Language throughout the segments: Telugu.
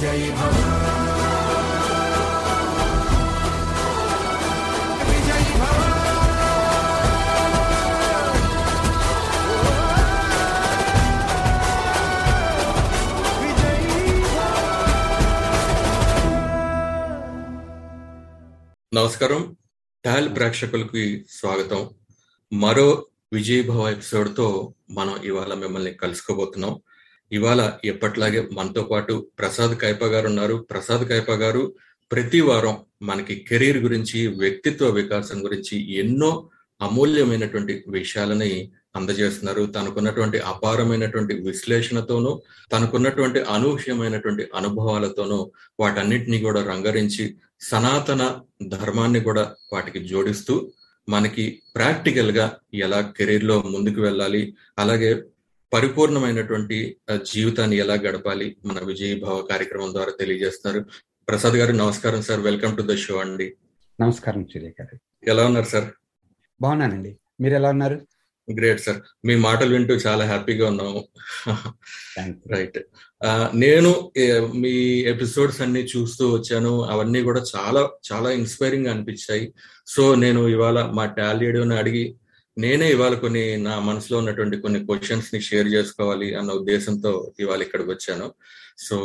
విజయీ భవ విజయీ భవ నమస్కారం టాల్ ప్రేక్షకులకి స్వాగతం మరో విజయభవ ఎపిసోడ్తో మనం ఇవాళ మిమ్మల్ని కలుసుకోబోతున్నాం ఇవాళ ఎప్పట్లాగే మనతో పాటు ప్రసాద్ కైప గారు ఉన్నారు ప్రసాద్ కైప గారు ప్రతి వారం మనకి కెరీర్ గురించి వ్యక్తిత్వ వికాసం గురించి ఎన్నో అమూల్యమైనటువంటి విషయాలని అందజేస్తున్నారు. తనకున్నటువంటి అపారమైనటువంటి విశ్లేషణతోనూ తనకున్నటువంటి అనూహ్యమైనటువంటి అనుభవాలతోనూ వాటన్నిటినీ కూడా రంగరించి సనాతన ధర్మాన్ని కూడా వాటికి జోడిస్తూ మనకి ప్రాక్టికల్గా ఎలా కెరీర్లో ముందుకు వెళ్ళాలి అలాగే పరిపూర్ణమైనటువంటి జీవితాన్ని ఎలా గడపాలి మన విజయ్ భవ కార్యక్రమం ద్వారా తెలియజేస్తున్నారు. ప్రసాద్ గారు నమస్కారం sir. Welcome to the show అండి. నమస్కారం సూర్య గారు. ఎలా ఉన్నారు సార్? బాగున్నానండి. మీరు ఎలా ఉన్నారు? Great sir. మీ మాటలు వింటూ చాలా హ్యాపీగా ఉన్నాము. రైట్. నేను మీ ఎపిసోడ్స్ అన్ని చూస్తూ వచ్చాను. అవన్నీ కూడా చాలా చాలా ఇన్స్పైరింగ్ అనిపించాయి. సో నేను ఇవాళ మా టాలీడియోని అడిగి నేనే ఇవాళ కొన్ని నా మనసులో ఉన్నటువంటి కొన్ని క్వశ్చన్స్ని షేర్ చేసుకోవాలి అన్న ఉద్దేశంతో ఇవాళ ఇక్కడికి వచ్చాను. సో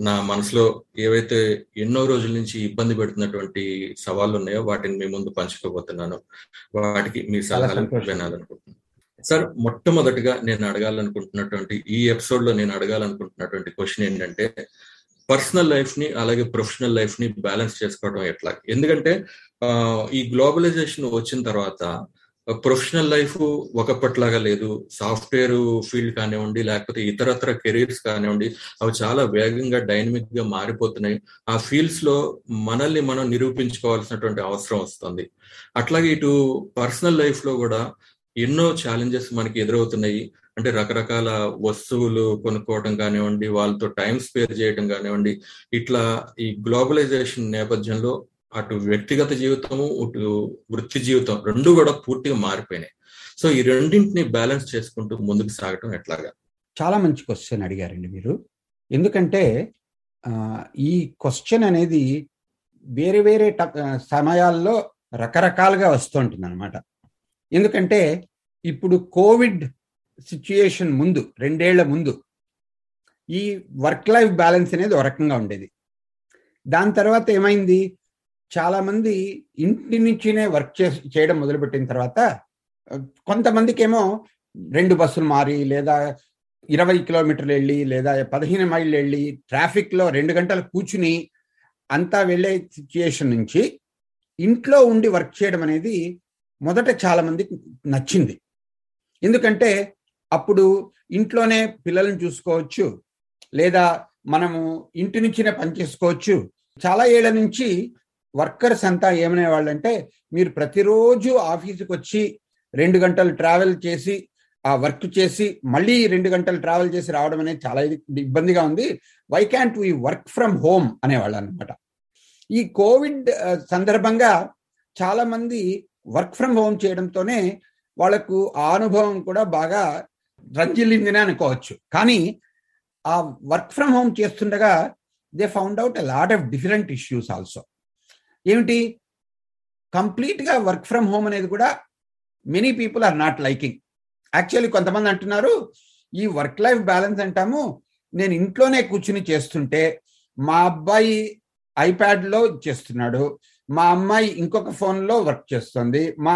నా మనసులో ఏవైతే ఎన్నో రోజుల నుంచి ఇబ్బంది పెడుతున్నటువంటి సవాళ్ళు ఉన్నాయో వాటిని మీ ముందు పంచుకోబోతున్నాను. వాటికి మీ సలహాలు. వినాలనుకుంటున్నాను. సార్ మొట్టమొదటిగా నేను అడగాలనుకుంటున్నటువంటి ఈ ఎపిసోడ్లో నేను అడగాలనుకుంటున్నటువంటి క్వశ్చన్ ఏంటంటే పర్సనల్ లైఫ్ని అలాగే ప్రొఫెషనల్ లైఫ్ని బ్యాలెన్స్ చేసుకోవడం ఎట్లా? ఎందుకంటే ఆ, ఈ గ్లోబలైజేషన్ వచ్చిన తర్వాత ప్రొఫెషనల్ లైఫ్ ఒకప్పట్లాగా లేదు. సాఫ్ట్వేర్ ఫీల్డ్ కానివ్వండి లేకపోతే ఇతరత్ర కెరీర్స్ కానివ్వండి అవి చాలా వేగంగా డైనమిక్గా మారిపోతున్నాయి. ఆ ఫీల్డ్స్లో మనల్ని మనం నిరూపించుకోవాల్సినటువంటి అవసరం వస్తుంది. అట్లాగే ఇటు పర్సనల్ లైఫ్లో కూడా ఎన్నో ఛాలెంజెస్ మనకి ఎదురవుతున్నాయి. అంటే రకరకాల వస్తువులు కొనుక్కోవడం కానివ్వండి వాళ్ళతో టైం స్పేర్ చేయడం కానివ్వండి ఇట్లా ఈ గ్లోబలైజేషన్ నేపథ్యంలో అటు వ్యక్తిగత జీవితము అటు వృత్తి జీవితం రెండు కూడా పూర్తిగా మారిపోయినాయి. సో ఈ రెండింటిని బ్యాలెన్స్ చేసుకుంటూ ముందుకు సాగటం ఎట్లాగా? చాలా మంచి క్వశ్చన్ అడిగారండి మీరు. ఎందుకంటే ఆ, ఈ క్వశ్చన్ అనేది వేరే వేరే సమయాల్లో రకరకాలుగా వస్తుంటుంది అనమాట ఎందుకంటే ఇప్పుడు కోవిడ్ సిచ్యుయేషన్ ముందు రెండేళ్ళ ముందు ఈ వర్క్ లైఫ్ బ్యాలెన్స్ అనేది ఒక రకంగా ఉండేది. దాని తర్వాత ఏమైంది? చాలా మంది ఇంటి నుంచినే వర్క్ చే చేయడం మొదలుపెట్టిన తర్వాత కొంతమందికి ఏమో రెండు బస్సులు మారి లేదా ఇరవై కిలోమీటర్లు వెళ్ళి లేదా పదిహేను మైళ్ళు వెళ్ళి ట్రాఫిక్లో రెండు గంటలు కూర్చుని అంతా వెళ్ళే సిచ్యుయేషన్ నుంచి ఇంట్లో ఉండి వర్క్ చేయడం అనేది మొదట చాలా మందికి నచ్చింది. ఎందుకంటే అప్పుడు ఇంట్లోనే పిల్లల్ని చూసుకోవచ్చు లేదా మనము ఇంటి నుంచినే పని చేసుకోవచ్చు. చాలా ఏళ్ళ నుంచి వర్కర్స్ అంతా ఏమనే వాళ్ళంటే మీరు ప్రతిరోజు ఆఫీసుకి వచ్చి రెండు గంటలు ట్రావెల్ చేసి ఆ వర్క్ చేసి మళ్ళీ రెండు గంటలు ట్రావెల్ చేసి రావడం అనేది చాలా ఇది- ఇబ్బందిగా ఉంది. Why can't we work from home అనేవాళ్ళు అనమాట ఈ కోవిడ్ సందర్భంగా చాలా మంది వర్క్ ఫ్రమ్ హోమ్ చేయడంతోనే వాళ్ళకు ఆ అనుభవం కూడా బాగా రంజిల్లిందినే అనుకోవచ్చు. కానీ ఆ వర్క్ ఫ్రమ్ హోమ్ చేస్తుండగా they found out a lot of different issues also. ఏమిటి? కంప్లీట్గా వర్క్ ఫ్రమ్ హోమ్ అనేది కూడా many people are not liking actually కొంతమంది అంటున్నారు ఈ వర్క్ లైఫ్ బ్యాలెన్స్ అంటాము నేను ఇంట్లోనే కూర్చుని చేస్తుంటే మా అబ్బాయి ఐప్యాడ్లో చేస్తున్నాడు మా అమ్మాయి ఇంకొక ఫోన్లో వర్క్ చేస్తుంది మా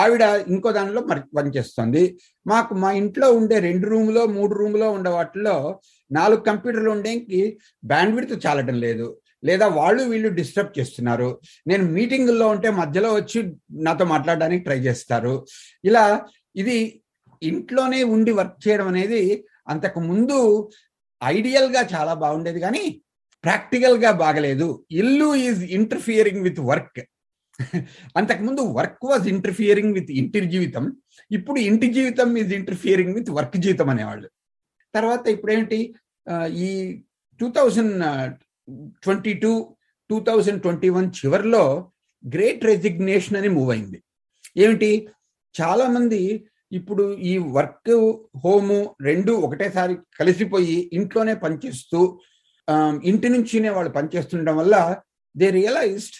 ఆవిడ ఇంకో దానిలో మరి పని చేస్తుంది. మాకు మా ఇంట్లో ఉండే రెండు రూములో మూడు రూములో ఉండే వాటిలో నాలుగు కంప్యూటర్లు ఉండేకి బ్యాండ్విడ్త్ చాలటం లేదు. లేదా వాళ్ళు వీళ్ళు డిస్టర్బ్ చేస్తున్నారు. నేను మీటింగుల్లో ఉంటే మధ్యలో వచ్చి నాతో మాట్లాడడానికి ట్రై చేస్తారు. ఇలా ఇది ఇంట్లోనే ఉండి వర్క్ చేయడం అనేది అంతకు ముందు ఐడియల్గా చాలా బాగుండేది కానీ ప్రాక్టికల్గా బాగలేదు. ఇల్లు ఈజ్ ఇంటర్ఫియరింగ్ విత్ వర్క్ అంతకుముందు వర్క్ వాజ్ ఇంటర్ఫియరింగ్ విత్ ఇంటి జీవితం. ఇప్పుడు ఇంటి జీవితం ఈజ్ ఇంటర్ఫియరింగ్ విత్ వర్క్ జీవితం అనేవాళ్ళు. తర్వాత ఇప్పుడేంటి ఈ two thousand twenty two two thousand twenty one చివరిలో గ్రేట్ రెజిగ్నేషన్ అని మూవ్ అయింది. ఏమిటి? చాలామంది ఇప్పుడు ఈ వర్క్ హోము రెండు ఒకటేసారి కలిసిపోయి ఇంట్లోనే పనిచేస్తూ ఇంటి నుంచినే వాళ్ళు పనిచేస్తుండడం వల్ల they realised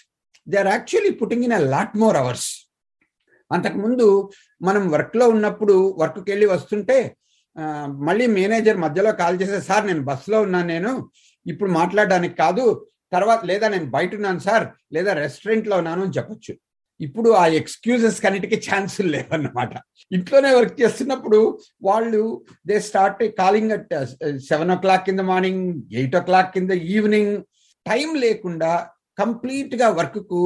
they are actually putting in a lot more hours అంతకుముందు మనం వర్క్లో ఉన్నప్పుడు వర్క్కి వెళ్ళి వస్తుంటే మళ్ళీ మేనేజర్ మధ్యలో కాల్ చేసే సార్ నేను బస్సులో ఉన్నాను నేను ఇప్పుడు మాట్లాడడానికి కాదు తర్వాత లేదా నేను బయట ఉన్నాను సార్ లేదా రెస్టారెంట్లో ఉన్నాను అని చెప్పొచ్చు. ఇప్పుడు ఆ ఎక్స్క్యూజెస్ కన్నిటికీ ఛాన్సులు లేవన్నమాట. ఇంట్లోనే వర్క్ చేస్తున్నప్పుడు వాళ్ళు they start calling at seven o'clock in the morning eight o'clock in the evening time లేకుండా కంప్లీట్గా వర్క్కు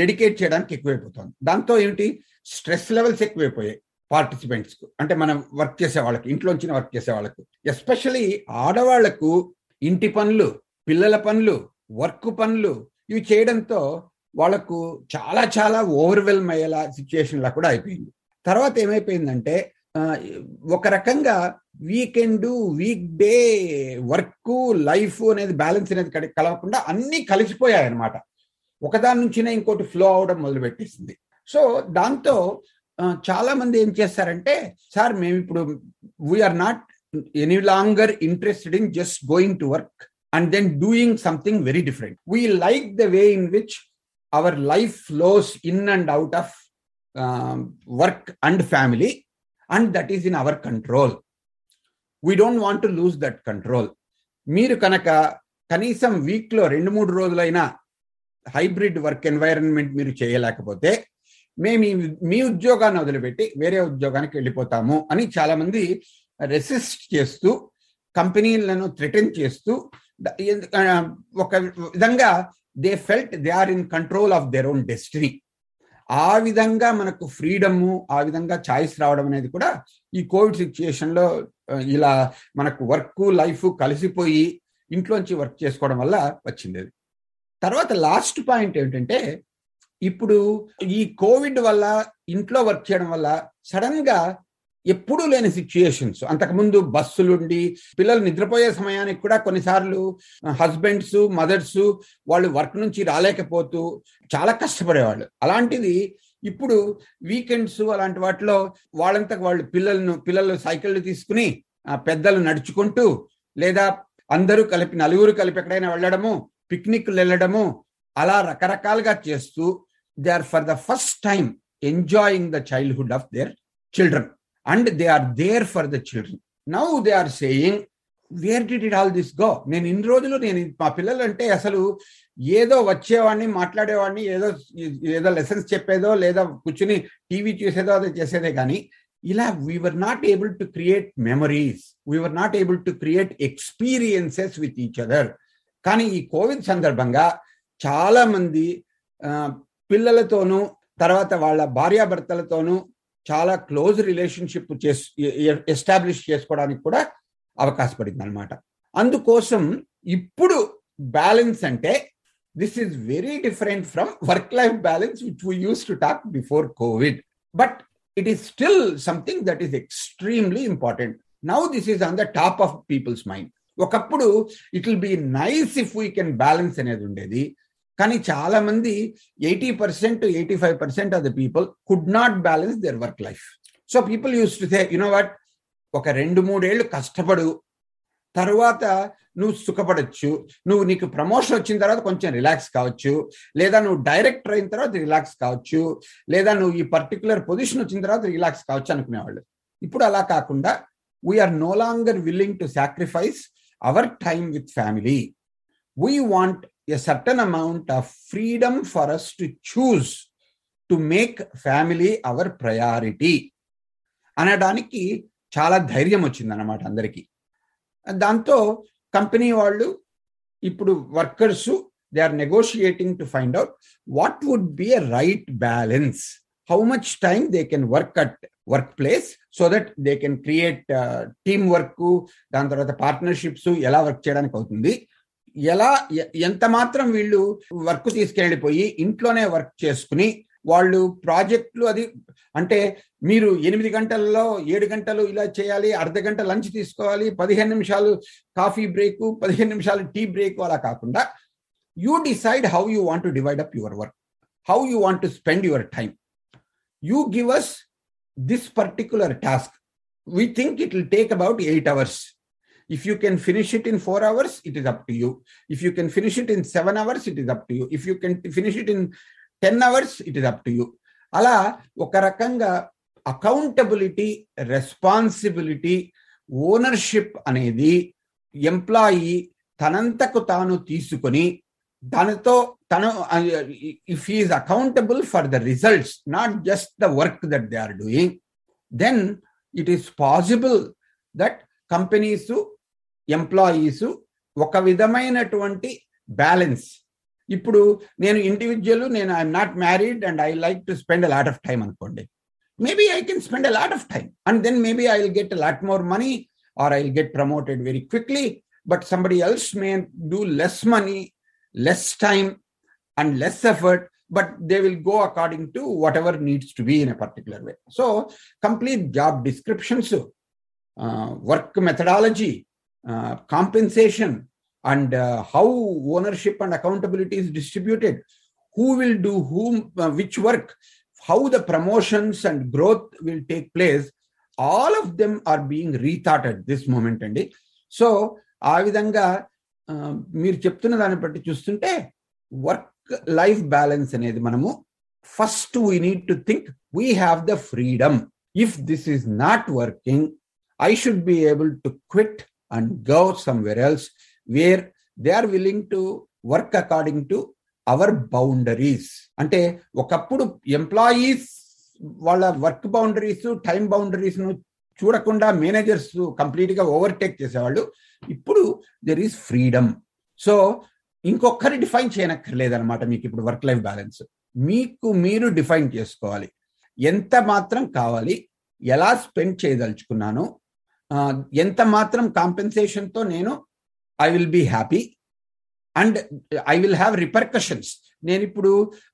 డెడికేట్ చేయడానికి ఎక్కువైపోతుంది. దాంతో ఏమిటి? స్ట్రెస్ లెవెల్స్ ఎక్కువైపోయాయి. పార్టిసిపెంట్స్కు అంటే మనం వర్క్ చేసే వాళ్ళకి ఇంట్లోంచిన వర్క్ చేసే వాళ్ళకు ఎస్పెషలీ ఆడవాళ్ళకు ఇంటి పనులు పిల్లల పనులు వర్క్ పనులు ఇవి చేయడంతో వాళ్ళకు చాలా చాలా ఓవర్వెల్మ్ అయ్యేలా సిచ్యుయేషన్లా కూడా అయిపోయింది. తర్వాత ఏమైపోయిందంటే ఒక రకంగా weekend week day work life అనేది బ్యాలెన్స్ అనేది కలవకుండా అన్ని కలిసిపోయాయి అనమాట ఒకదాని నుంచినే ఇంకోటి ఫ్లో అవడం మొదలుపెట్టేసింది. సో దాంతో చాలా మంది ఏం చేస్తారంటే సార్ మేము ఇప్పుడు we're not any longer interested in just going to work and then doing something very different we like the way in which our life flows in and out of work and family and that is in our control we don't want to lose that control మీరు కనుక కనీసం వీక్లో రెండు మూడు రోజులైనా హైబ్రిడ్ వర్క్ ఎన్వైరన్మెంట్ మీరు చేయలేకపోతే మేము మీ ఉద్యోగాన్ని వదిలిపెట్టి వేరే ఉద్యోగానికి వెళ్ళిపోతాము అని చాలా మంది రెసిస్ట్ చేస్తూ కంపెనీలను థ్రిటన్ చేస్తూ ఒక విధంగా they felt they are in control of their own destiny. ఆ విధంగా మనకు ఫ్రీడము ఆ విధంగా ఛాయిస్ రావడం అనేది కూడా ఈ కోవిడ్ సిచ్యుయేషన్లో ఇలా మనకు వర్క్ లైఫ్ కలిసిపోయి ఇంట్లోంచి వర్క్ చేసుకోవడం వల్ల వచ్చింది. తర్వాత లాస్ట్ పాయింట్ ఏంటంటే ఇప్పుడు ఈ కోవిడ్ వల్ల ఇంట్లో వర్క్ చేయడం వల్ల సడన్గా ఎప్పుడూ లేని సిచ్యుయేషన్స్ అంతకుముందు బస్సులుండి పిల్లలు నిద్రపోయే సమయానికి కూడా కొన్నిసార్లు హస్బెండ్స్ మదర్స్ వాళ్ళు వర్క్ నుంచి రాలేకపోతూ చాలా కష్టపడేవాళ్ళు. అలాంటిది ఇప్పుడు వీకెండ్స్ అలాంటి వాటిలో వాళ్ళంతకు వాళ్ళు పిల్లలను పిల్లలు సైకిళ్ళు తీసుకుని పెద్దలు నడుచుకుంటూ లేదా అందరూ కలిపి నలుగురు కలిపి ఎక్కడైనా వెళ్ళడము పిక్నిక్లు వెళ్ళడము అలా రకరకాలుగా చేస్తూ they are for the first time enjoying the childhood of their children and they are there for the children. Now they are saying where did it all this go? నేను ఇన్ని రోజులు నేను మా పిల్లలు అంటే అసలు ఏదో వచ్చేవాడిని మాట్లాడేవాడిని ఏదో ఏదో లెసన్స్ చెప్పేదో లేదా కూర్చుని టీవీ చూసేదో అదో చేసేదే కానీ ఇలా we're not able to create memories we're not able to create experiences with each other కానీ ఈ కోవిడ్ సందర్భంగా చాలా మంది పిల్లలతోనూ తర్వాత వాళ్ళ భార్యాభర్తలతోనూ చాలా క్లోజ్ రిలేషన్షిప్ చేసు ఎస్టాబ్లిష్ చేసుకోవడానికి కూడా అవకాశపడింది అనమాట అందుకోసం ఇప్పుడు బ్యాలెన్స్ అంటే this is very different from work life balance which we use to talk before covid. But it is still something that is extremely important. Now this is on the top of people's mind. ఒకప్పుడు it will be nice if we can balance అనేది ఉండేది. కానీ చాలా మంది eighty percent eighty five percent of the people could not balance their work life. So people use to say you know what? ఒక రెండు మూడేళ్ళు కష్టపడు. తర్వాత నువ్వు సుఖపడచ్చు. నువ్వు నీకు ప్రమోషన్ వచ్చిన తర్వాత కొంచెం రిలాక్స్ కావచ్చు. లేదా నువ్వు డైరెక్టర్ అయిన తర్వాత రిలాక్స్ కావచ్చు. లేదా నువ్వు ఈ పర్టికులర్ పొజిషన్ వచ్చిన తర్వాత రిలాక్స్ కావచ్చు అనుకునేవాళ్ళు. ఇప్పుడు అలా కాకుండా we're no longer willing to sacrifice our time with family we want a certain amount of freedom for us to choose to make family our priority. అనడానికి చాలా ధైర్యం వచ్చిందన్నమాట అందరికీ. దాంతో కంపెనీ వాళ్ళు ఇప్పుడు workers they are negotiating to find out what would be a right balance how much time they can work at workplace so that they can create teamwork దాని తర్వాత పార్ట్నర్షిప్స్ ఎలా వర్క్ చేయడానికి అవుతుంది. ఎలా ఎంత మాత్రం వీళ్ళు వర్క్ తీసుకెళ్ళిపోయి ఇంట్లోనే వర్క్ చేసుకుని వాళ్ళు ప్రాజెక్టులు అది అంటే మీరు ఎనిమిది గంటల్లో ఏడు గంటలు ఇలా చేయాలి అర్ధ గంట లంచ్ తీసుకోవాలి పదిహేను నిమిషాలు కాఫీ బ్రేక్ పదిహేను నిమిషాలు టీ బ్రేక్ అలా కాకుండా you decide how you want to divide up your work how you want to spend your time you give us this particular task we think it will take about eight hours If you can finish it in four hours, it is up to you. If you can finish it in seven hours, it is up to you. If you can finish it in ten hours it is up to you అలా ఒక రకంగా అకౌంటబిలిటీ రెస్పాన్సిబిలిటీ ఓనర్షిప్ అనేది ఎంప్లాయీ తనంతకు తాను తీసుకొని దానితో తను if is accountable for the results not just the work that they are doing then it is possible that companies employees ఒక విధమైనటువంటి బ్యాలెన్స్ ఇప్పుడు నేను ఇండివిజువల్ నేను I'm not married and I like to spend lot of time అనుకోండి. Maybe I can spend lot of time and then maybe I will get lot more money or I will get promoted very quickly but somebody else may do less money Less time and less effort but they will go according to whatever needs to be in a particular way. So, complete job descriptions, uh, work methodology, uh, compensation, and uh, how ownership and accountability is distributed, who will do whom, which work, how the promotions and growth will take place. All of them are being rethought at this moment అండి సో ఆ విధంగా మీరు చెప్తున్న దాన్ని బట్టి చూస్తుంటే వర్క్ లైఫ్ బ్యాలెన్స్ అనేది మనము first we need to think we have the freedom if this is not working I should be able to quit and go somewhere else where they are willing to work according to our boundaries అంటే ఒకప్పుడు ఎంప్లాయీస్ వాళ్ళ వర్క్ బౌండరీస్ టైం బౌండరీస్ను చూడకుండా మేనేజర్స్ కంప్లీట్గా ఓవర్టేక్ చేసేవాళ్ళు. ఇప్పుడు దెర్ ఈస్ ఫ్రీడమ్ సో ఇంకొకరి డిఫైన్ చేయనక్కర్లేదనమాట మీకు ఇప్పుడు వర్క్ లైఫ్ బ్యాలెన్స్. మీకు మీరు డిఫైన్ చేసుకోవాలి. ఎంత మాత్రం కావాలి ఎలా స్పెండ్ చేయదలుచుకున్నాను ఎంత మాత్రం కాంపెన్సేషన్తో నేను I will be happy and I will have repercussions. నేను ఇప్పుడు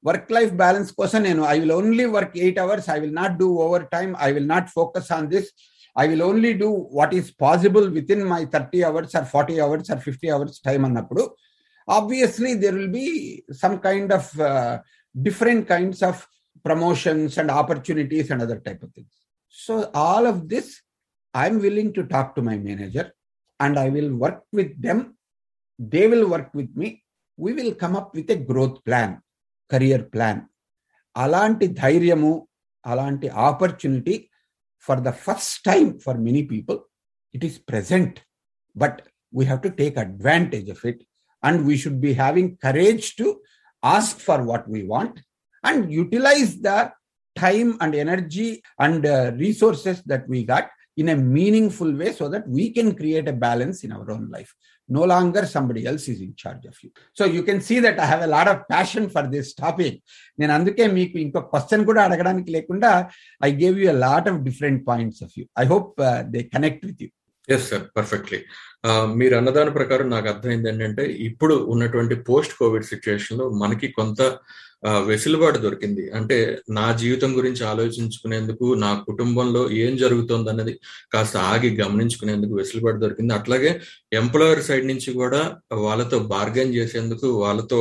వర్క్ లైఫ్ బ్యాలెన్స్ కోసం నేను I will only work eight hours I will not do overtime I will not focus on this I will only do what is possible within my thirty hours or forty hours or fifty hours time అన్నప్పుడు obviously there will be some kind of uh, different kinds of promotions and opportunities and other type of things so all of this i'm willing to talk to my manager and i will work with them they will work with me we will come up with a growth plan career plan అలాంటి ధైర్యము అలాంటి opportunity for the first time for many people, it is present, but we have to take advantage of it. And we should be having courage to ask for what we want and utilize the time and energy and uh, resources that we got in a meaningful way so that we can create a balance in our own life. No longer somebody else is in charge of you so you can see that i have a lot of passion for this topic నేను అందుకే మీకు ఇంకో క్వశ్చన్ కూడా అడగడానికి లేకుండా I gave you a lot of different points of you I hope they connect with you yes sir perfectly మీరు అన్నదాని ప్రకారం నాకు అర్థమైంది ఏంటంటే ఇప్పుడు ఉన్నటువంటి పోస్ట్ కోవిడ్ సిచ్యువేషన్లో మనకి కొంత వెసులుబాటు దొరికింది. అంటే నా జీవితం గురించి ఆలోచించుకునేందుకు నా కుటుంబంలో ఏం జరుగుతోంది అన్నది కాస్త ఆగి గమనించుకునేందుకు వెసులుబాటు దొరికింది. అట్లాగే ఎంప్లాయర్ సైడ్ నుంచి కూడా వాళ్ళతో బార్గెన్ చేసేందుకు వాళ్ళతో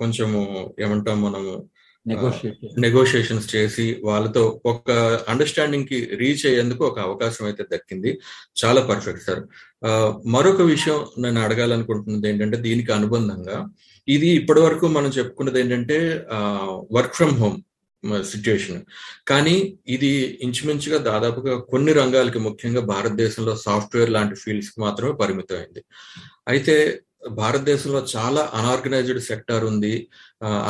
కొంచెము ఏమంటాం మనము నెగోషియేషన్స్ చేసి వాళ్ళతో ఒక అండర్స్టాండింగ్కి రీచ్ అయ్యేందుకు ఒక అవకాశం అయితే దక్కింది. చాలా పర్ఫెక్ట్ సార్ మరొక విషయం నేను అడగాలనుకుంటున్నది ఏంటంటే దీనికి అనుబంధంగా ఇది ఇప్పటి వరకు మనం చెప్పుకున్నది ఏంటంటే వర్క్ ఫ్రమ్ హోమ్ సిచ్యుయేషన్ కానీ ఇది ఇంచుమించుగా దాదాపుగా కొన్ని రంగాలకి ముఖ్యంగా భారతదేశంలో సాఫ్ట్వేర్ లాంటి ఫీల్డ్స్కి మాత్రమే పరిమితమైంది. అయితే భారతదేశంలో చాలా అనార్గనైజ్డ్ సెక్టార్ ఉంది.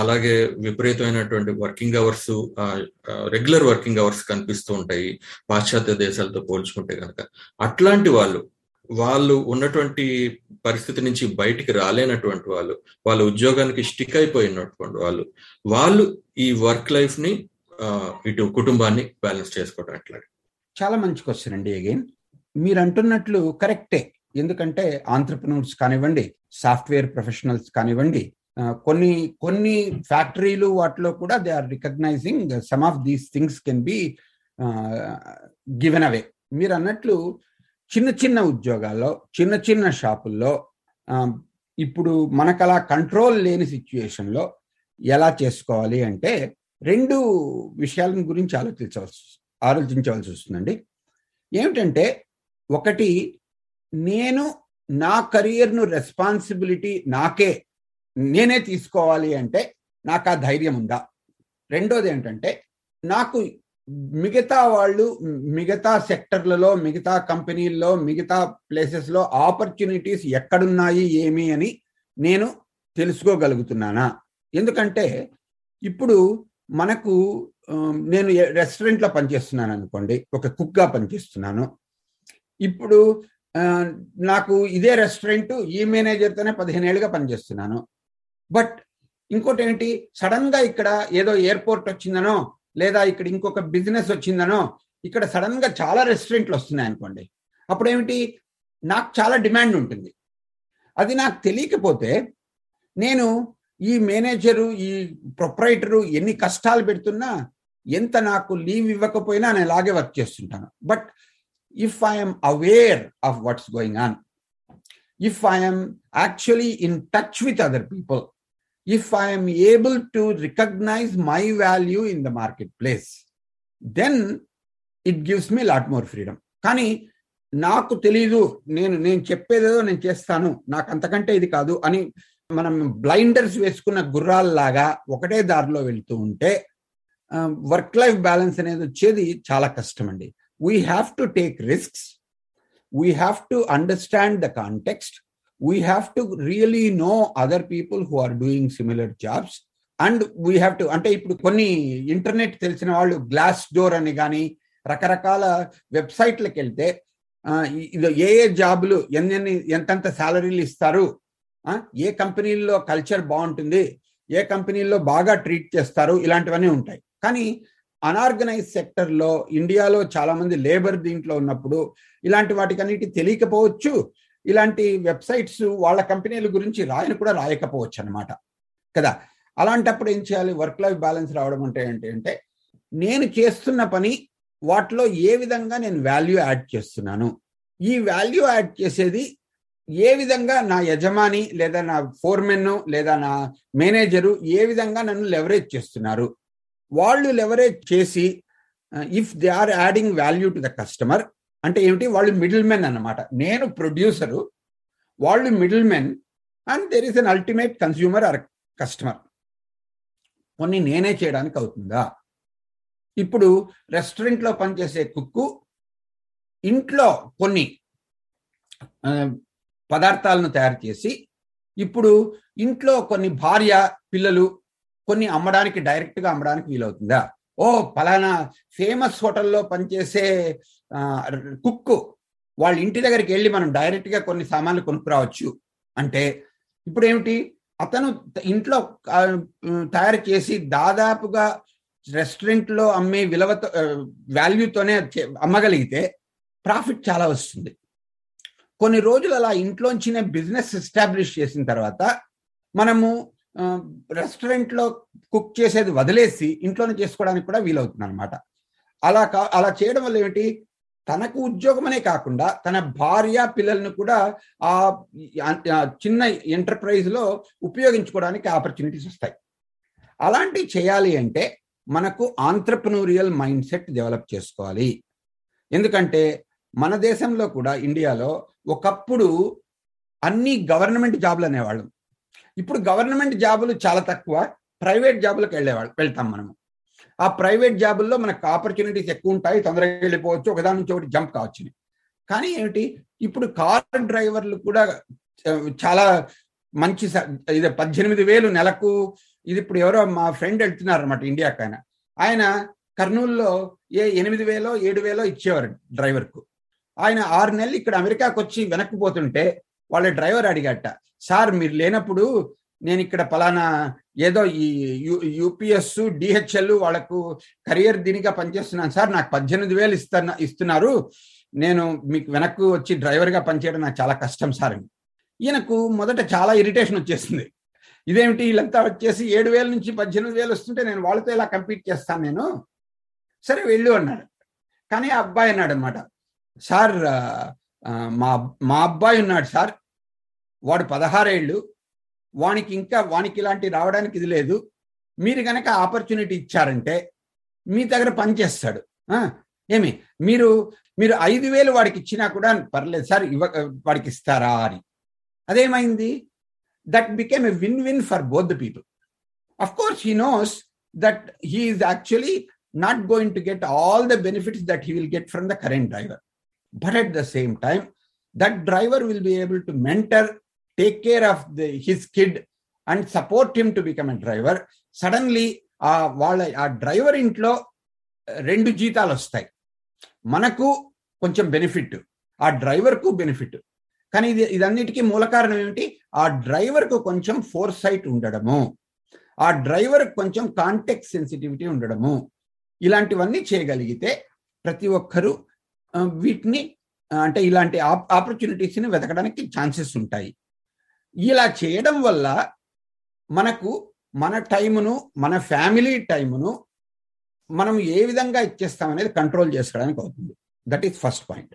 అలాగే విపరీతమైనటువంటి working hours regular working hours కనిపిస్తూ ఉంటాయి. పాశ్చాత్య దేశాలతో పోల్చుకుంటే కనుక అట్లాంటి వాళ్ళు వాళ్ళు ఉన్నటువంటి పరిస్థితి నుంచి బయటికి రాలేనటువంటి వాళ్ళు వాళ్ళ ఉద్యోగానికి స్టిక్ అయిపోయినటువంటి వాళ్ళు వాళ్ళు ఈ వర్క్ లైఫ్ని ఇటు కుటుంబాన్ని బ్యాలెన్స్ చేసుకోవడం ఎట్లా చాలా మంచి క్వశ్చన్ అండి అగైన్. మీరు అంటున్నట్లు కరెక్టే. ఎందుకంటే ఆంటర్ప్రినర్స్ కానివ్వండి సాఫ్ట్వేర్ ప్రొఫెషనల్స్ కానివ్వండి కొన్ని కొన్ని ఫ్యాక్టరీలు వాటిలో కూడా they are recognising some of these things can be given away. మీరు అన్నట్లు చిన్న చిన్న ఉద్యోగాల్లో చిన్న చిన్న షాపుల్లో ఇప్పుడు మనకు అలా కంట్రోల్ లేని సిచ్యుయేషన్లో ఎలా చేసుకోవాలి అంటే రెండు విషయాల గురించి ఆలోచించవలసి ఆలోచించవలసి వస్తుందండి. ఏమిటంటే ఒకటి నేను నా కెరియర్ను రెస్పాన్సిబిలిటీ నాకే నేనే తీసుకోవాలి అంటే నాకు ఆ ధైర్యం ఉందా? రెండోది ఏంటంటే నాకు మిగతా వాళ్ళు మిగతా సెక్టర్లలో మిగతా కంపెనీల్లో మిగతా ప్లేసెస్లో ఆపర్చునిటీస్ ఎక్కడున్నాయి ఏమి అని నేను తెలుసుకోగలుగుతున్నానా? ఎందుకంటే ఇప్పుడు మనకు నేను రెస్టారెంట్లో పనిచేస్తున్నాను అనుకోండి ఒక కుక్గా పనిచేస్తున్నాను. ఇప్పుడు నాకు ఇదే రెస్టారెంట్ ఈ మేనేజర్తోనే పదిహేను ఏళ్ళుగా పనిచేస్తున్నాను. బట్ ఇంకోటి ఏంటి సడన్గా ఇక్కడ ఏదో ఎయిర్పోర్ట్ వచ్చిందనో లేదా ఇక్కడ ఇంకొక బిజినెస్ వచ్చిందనో ఇక్కడ సడన్గా చాలా రెస్టారెంట్లు వస్తున్నాయి అనుకోండి. అప్పుడు ఏమిటి నాకు చాలా డిమాండ్ ఉంటుంది. అది నాకు తెలియకపోతే నేను ఈ మేనేజరు ఈ ప్రొపరైటరు ఎన్ని కష్టాలు పెడుతున్నా ఎంత నాకు లీవ్ ఇవ్వకపోయినా నేను ఇలాగే వర్క్ చేస్తుంటాను. But if I'm aware of what's going on if I'm actually in touch with other people if I'm able to recognise my value in the marketplace then it gives me lot more freedom కానీ నాకు తెలీదు నేను నేను చెప్పేదేదో నేను చేస్తాను నాకు అంతకంటే ఇది కాదు అని మనం బ్లైండర్స్ వేసుకున్న గుర్రాల్లాగా ఒకటే దారిలో వెళ్తూ ఉంటే వర్క్ లైఫ్ బ్యాలెన్స్ అనేది వచ్చేది చాలా కష్టం అండి we have to take risks we have to understand the context we have to really know other people who are doing similar jobs and we have to అంటే ఇప్పుడు కొన్ని ఇంటర్నెట్ తెలిసిన వాళ్ళు గ్లాస్ డోర్ అని కానీ రకరకాల వెబ్సైట్లకు వెళ్తే ఏ ఏ జాబులు ఎన్నెన్ని ఎంతెంత శాలరీలు ఇస్తారు? ఏ కంపెనీల్లో కల్చర్ బాగుంటుంది? ఏ కంపెనీల్లో బాగా ట్రీట్ చేస్తారు? ఇలాంటివన్నీ ఉంటాయి. కానీ అనార్గనైజ్ సెక్టర్లో ఇండియాలో చాలామంది లేబర్ దీంట్లో ఉన్నప్పుడు ఇలాంటి వాటికన్నిటి తెలియకపోవచ్చు. ఇలాంటి వెబ్సైట్స్ వాళ్ళ కంపెనీల గురించి రాయని కూడా రాయకపోవచ్చు అనమాట కదా? అలాంటప్పుడు ఏం చేయాలి? వర్క్ లైఫ్ బ్యాలెన్స్ రావడం అంటే ఏంటి అంటే నేను చేస్తున్న పని వాటిలో ఏ విధంగా నేను వాల్యూ యాడ్ చేస్తున్నాను? ఈ వాల్యూ యాడ్ చేసేది ఏ విధంగా నా యజమాని లేదా నా ఫోర్మెన్ లేదా నా మేనేజరు ఏ విధంగా నన్ను లెవరేజ్ చేస్తున్నారు? వాళ్ళు లెవరేజ్ చేసి if they are adding value to the customer అంటే ఏమిటి? వాళ్ళు మిడిల్ మెన్ అన్నమాట. నేను ప్రొడ్యూసరు వాళ్ళు middlemen and there is an ultimate consumer or customer కొన్ని నేనే చేయడానికి అవుతుందా? ఇప్పుడు రెస్టారెంట్లో పనిచేసే కుక్కు ఇంట్లో కొన్ని పదార్థాలను తయారు చేసి ఇప్పుడు ఇంట్లో కొన్ని భార్య పిల్లలు కొన్ని అమ్మడానికి డైరెక్ట్గా అమ్మడానికి వీలవుతుందా? ఓ పలానా ఫేమస్ హోటల్లో పనిచేసే కుక్కు. వాళ్ళ ఇంటి దగ్గరికి వెళ్ళి మనం డైరెక్ట్గా కొన్ని సామాన్లు కొనుక్కురావచ్చు. అంటే ఇప్పుడు ఏమిటి అతను ఇంట్లో తయారు చేసి దాదాపుగా రెస్టారెంట్లో అమ్మే విలువతో వాల్యూతోనే అమ్మగలిగితే ప్రాఫిట్ చాలా వస్తుంది. కొన్ని రోజులు అలా ఇంట్లోంచినే బిజినెస్ ఎస్టాబ్లిష్ చేసిన తర్వాత మనము రెస్టారెంట్లో కుక్ చేసేది వదిలేసి ఇంట్లోనే చేసుకోవడానికి కూడా వీలవుతుంది అనమాట అలా కా అలా చేయడం వల్ల ఏమిటి? తనకు ఉద్యోగమనే కాకుండా తన భార్య పిల్లల్ని కూడా ఆ చిన్న ఎంటర్ప్రైజ్లో ఉపయోగించుకోవడానికి ఆపర్చునిటీస్ వస్తాయి. అలాంటివి చేయాలి అంటే మనకు ఆంట్రప్రనూరియల్ మైండ్ సెట్ డెవలప్ చేసుకోవాలి. ఎందుకంటే మన దేశంలో కూడా ఇండియాలో ఒకప్పుడు అన్ని గవర్నమెంట్ జాబులు అనేవాళ్ళం. ఇప్పుడు గవర్నమెంట్ జాబులు చాలా తక్కువ ప్రైవేట్ జాబులకు వెళ్ళేవాళ్ళు వెళ్తాం మనము. ఆ ప్రైవేట్ జాబుల్లో మనకు ఆపర్చునిటీస్ ఎక్కువ ఉంటాయి తొందరగా వెళ్ళిపోవచ్చు ఒకదాని నుంచి ఒకటి జంప్ కావచ్చు కానీ ఏమిటి? ఇప్పుడు కార్ డ్రైవర్లు కూడా చాలా మంచి ఇది పద్దెనిమిది వేలు నెలకు ఇది ఇప్పుడు ఎవరో మా ఫ్రెండ్ వెళ్తున్నారు అనమాట ఇండియాకి ఆయన. ఆయన కర్నూలులో ఏ ఎనిమిది వేలో ఏడు వేలో ఇచ్చేవారు డ్రైవర్కు. ఆయన ఆరు నెలలు ఇక్కడ అమెరికాకు వచ్చి వెనక్కి పోతుంటే వాళ్ళ డ్రైవర్ అడిగట సార్ మీరు లేనప్పుడు నేను ఇక్కడ పలానా ఏదో ఈ యూపీఎస్ డిహెచ్ఎల్ వాళ్ళకు కెరియర్ దీనిగా పనిచేస్తున్నాను. సార్ నాకు పద్దెనిమిది వేలు ఇస్తున్నా ఇస్తున్నారు. నేను మీకు వెనక్కు వచ్చి డ్రైవర్గా పనిచేయడం నాకు చాలా కష్టం సార్. అని ఈయనకు మొదట చాలా ఇరిటేషన్ వచ్చేసింది. ఇదేమిటి? వీళ్ళంతా వచ్చేసి ఏడు వేల నుంచి పద్దెనిమిది వేలు వస్తుంటే నేను వాళ్ళతో ఇలా కంపీట్ చేస్తాను నేను? సరే వెళ్ళు అన్నాడు. కానీ ఆ అబ్బాయి అన్నాడు అనమాట సార్ మా మా అబ్బాయి ఉన్నాడు సార్. వాడు పదహారేళ్ళు వానికి ఇంకా వానికి ఇలాంటి రావడానికి ఇది లేదు. మీరు కనుక ఆపర్చునిటీ ఇచ్చారంటే మీ దగ్గర పనిచేస్తాడు ఏమి? మీరు మీరు ఐదు వేలు వాడికి ఇచ్చినా కూడా పర్లేదు. సార్ ఇవ్వ వాడికి ఇస్తారా అని. అదేమైంది? That became a win win for both the people. Of course he knows that he is actually not going to get all the benefits that he will get from the current driver but at the same time that driver will be able to mentor take care of the his kid and support him to become a driver suddenly ఆ వాళ్ళ ఆ డ్రైవర్ ఇంట్లో రెండు జీతాలు వస్తాయి. మనకు కొంచెం బెనిఫిట్ ఆ డ్రైవర్కు బెనిఫిట్ కానీ ఇది ఇదన్నిటికీ మూల కారణం ఏమిటి? ఆ డ్రైవర్కు కొంచెం ఫోర్ సైట్ ఉండడము. ఆ డ్రైవర్ కొంచెం కాంటెక్ట్ సెన్సిటివిటీ ఉండడము. ఇలాంటివన్నీ చేయగలిగితే ప్రతి ఒక్కరూ వీటిని అంటే ఇలాంటి ఆపర్చునిటీస్ని వెతకడానికి ఛాన్సెస్ ఉంటాయి. ఇలా చేయడం వల్ల మనకు మన టైమును మన ఫ్యామిలీ టైమును మనం ఏ విధంగా ఇచ్చేస్తాం అనేది కంట్రోల్ చేసుకోవడానికి అవుతుంది. దట్ ఈస్ ఫస్ట్ పాయింట్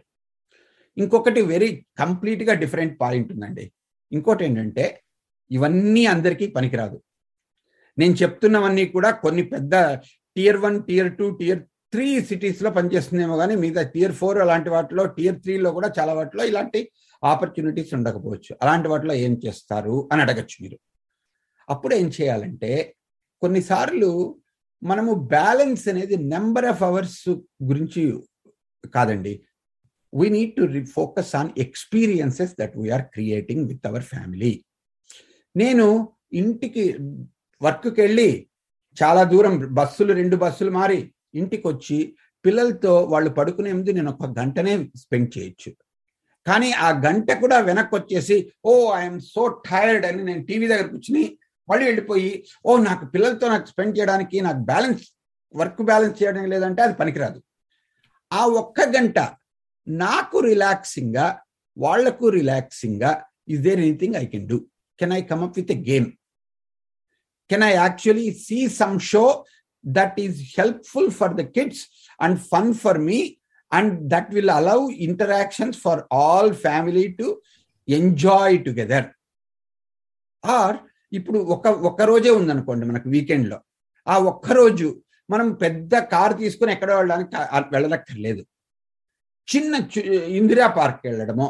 ఇంకొకటి వెరీ కంప్లీట్గా డిఫరెంట్ పాయింట్ ఉందండి. ఇంకోటి ఏంటంటే ఇవన్నీ అందరికీ పనికిరాదు. నేను చెప్తున్నవన్నీ కూడా కొన్ని పెద్ద tier one tier two tier three సిటీస్లో పనిచేస్తుందేమో కానీ మిగతా టియర్ ఫోర్ అలాంటి వాటిలో టియర్ త్రీలో కూడా చాలా వాటిలో ఇలాంటి ఆపర్చునిటీస్ ఉండకపోవచ్చు. అలాంటి వాటిలో ఏం చేస్తారు అని అడగచ్చు మీరు. అప్పుడు ఏం చేయాలంటే కొన్నిసార్లు మనము బ్యాలెన్స్ అనేది నెంబర్ ఆఫ్ అవర్స్ గురించి కాదండి. We need to focus on experiences that we're creating with our family నేను ఇంటికి వర్క్కి వెళ్ళి చాలా దూరం బస్సులు రెండు బస్సులు మారి ఇంటికి వచ్చి పిల్లలతో వాళ్ళు పడుకునే ముందు నేను ఒక గంటనే స్పెండ్ చేయొచ్చు. కానీ ఆ గంట కూడా వెనక్కి వచ్చేసి ఓ ఐఎమ్ సో టైర్డ్ అని నేను టీవీ దగ్గర కూర్చుని మళ్ళీ వెళ్ళిపోయి ఓ నాకు పిల్లలతో నాకు స్పెండ్ చేయడానికి నాకు బ్యాలెన్స్ వర్క్ బ్యాలెన్స్ చేయడం లేదంటే అది పనికిరాదు. ఆ ఒక్క గంట నాకు రిలాక్సింగ్గా వాళ్ళకు రిలాక్సింగ్గా is there anything I can do? Can I come up with a game? Can I actually see some show that is helpful for the kids and fun for me and that will allow interactions for all family to enjoy together or ఇప్పుడు ఒక ఒక్క రోజే ఉందనుకోండి మనకు వీకెండ్లో ఆ ఒక్కరోజు మనం పెద్ద కార్ తీసుకుని ఎక్కడ వెళ్ళడానికి వెళ్ళనక్కర్లేదు. చిన్న ఇందిరా పార్క్ వెళ్ళడమో.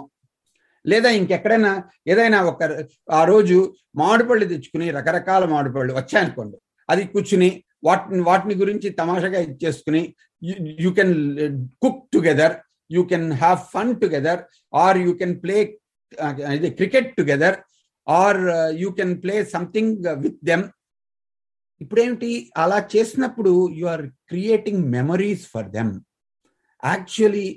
లేదా ఇంకెక్కడైనా ఏదైనా ఒక ఆ రోజు మామిడిపళ్ళు తెచ్చుకుని రకరకాల మామిడిపళ్ళు వచ్చాయనుకోండి. అది కూర్చుని వాటిని వాటిని గురించి తమాషాగా ఇచ్చేసుకుని you can cook together you can have fun together or you can play ఇది cricket together or you can play something with them. ఇప్పుడేమిటి? అలా చేసినప్పుడు you are creating memories for them. Actually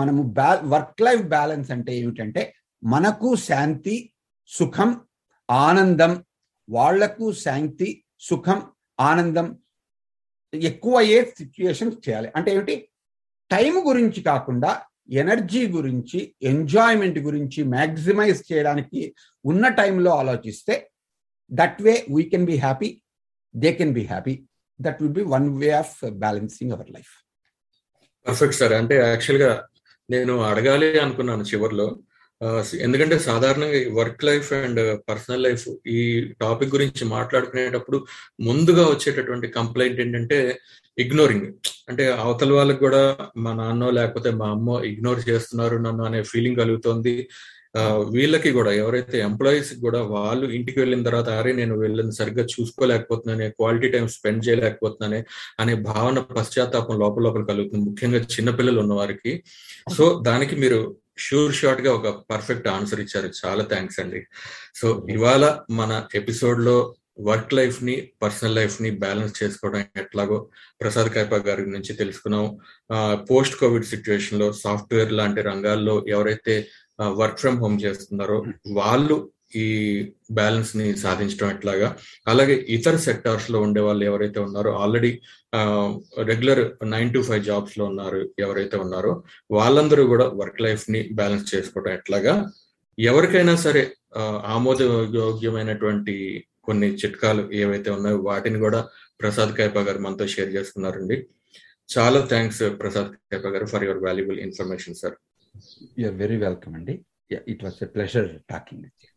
మనము బ్యా వర్క్ లైఫ్ బ్యాలెన్స్ అంటే ఏమిటంటే మనకు శాంతి సుఖం ఆనందం వాళ్ళకు శాంతి సుఖం ఆనందం ఎక్కువ అయ్యే సిచ్యుయేషన్స్ చేయాలి. అంటే ఏమిటి? టైం గురించి కాకుండా ఎనర్జీ గురించి ఎంజాయ్మెంట్ గురించి మ్యాక్సిమైజ్ చేయడానికి ఉన్న టైంలో ఆలోచిస్తే that way we can be happy they can be happy that will be one way of balancing our life perfect sir అంటే యాక్చువల్గా నేను అడగాలి అనుకున్నాను చివరిలో. ఎందుకంటే సాధారణంగా work life and personal life ఈ టాపిక్ గురించి మాట్లాడుకునేటప్పుడు ముందుగా వచ్చేటటువంటి కంప్లైంట్ ఏంటంటే ఇగ్నోరింగ్. అంటే అవతల వాళ్ళకి కూడా మా నాన్నో లేకపోతే మా అమ్మో ఇగ్నోర్ చేస్తున్నారు నన్ను అనే ఫీలింగ్ కలుగుతోంది. వీళ్ళకి కూడా ఎవరైతే ఎంప్లాయీస్ కూడా వాళ్ళు ఇంటికి వెళ్ళిన తర్వాత అరే నేను వీళ్ళని సరిగ్గా చూసుకోలేకపోతున్నానే క్వాలిటీ టైం స్పెండ్ చేయలేకపోతున్నానే అనే భావన పశ్చాత్తాపం లోపల లోపల కలుగుతుంది. ముఖ్యంగా చిన్నపిల్లలు ఉన్న వారికి సో దానికి మీరు షూర్ షార్ట్గా ఒక పర్ఫెక్ట్ ఆన్సర్ ఇచ్చారు. చాలా థ్యాంక్స్ అండి. సో ఇవాళ మన ఎపిసోడ్లో వర్క్ లైఫ్ని పర్సనల్ లైఫ్ని బ్యాలెన్స్ చేసుకోవడం ఎట్లాగో ప్రసాద్ కైపా గారి నుంచి తెలుసుకున్నాం. పోస్ట్ కోవిడ్ సిచ్యువేషన్లో సాఫ్ట్వేర్ లాంటి రంగాల్లో ఎవరైతే వర్క్ ఫ్రమ్ హోమ్ చేస్తున్నారో వాళ్ళు ఈ బ్యాలెన్స్ని సాధించడం ఎట్లాగా అలాగే ఇతర సెక్టార్స్లో ఉండే వాళ్ళు ఎవరైతే ఉన్నారో already regular nine to five జాబ్స్లో ఉన్నారు ఎవరైతే ఉన్నారో వాళ్ళందరూ కూడా వర్క్ లైఫ్ని బ్యాలెన్స్ చేసుకోవడం ఎట్లాగా ఎవరికైనా సరే ఆమోదయోగ్యమైనటువంటి కొన్ని చిట్కాలు ఏవైతే ఉన్నాయో వాటిని కూడా ప్రసాద్ కైపా గారు మనతో షేర్ చేసుకున్నారండి చాలా థ్యాంక్స్ ప్రసాద్ కైపా గారు for your valuable information sir. You're very welcome అండి. It was a pleasure talking with you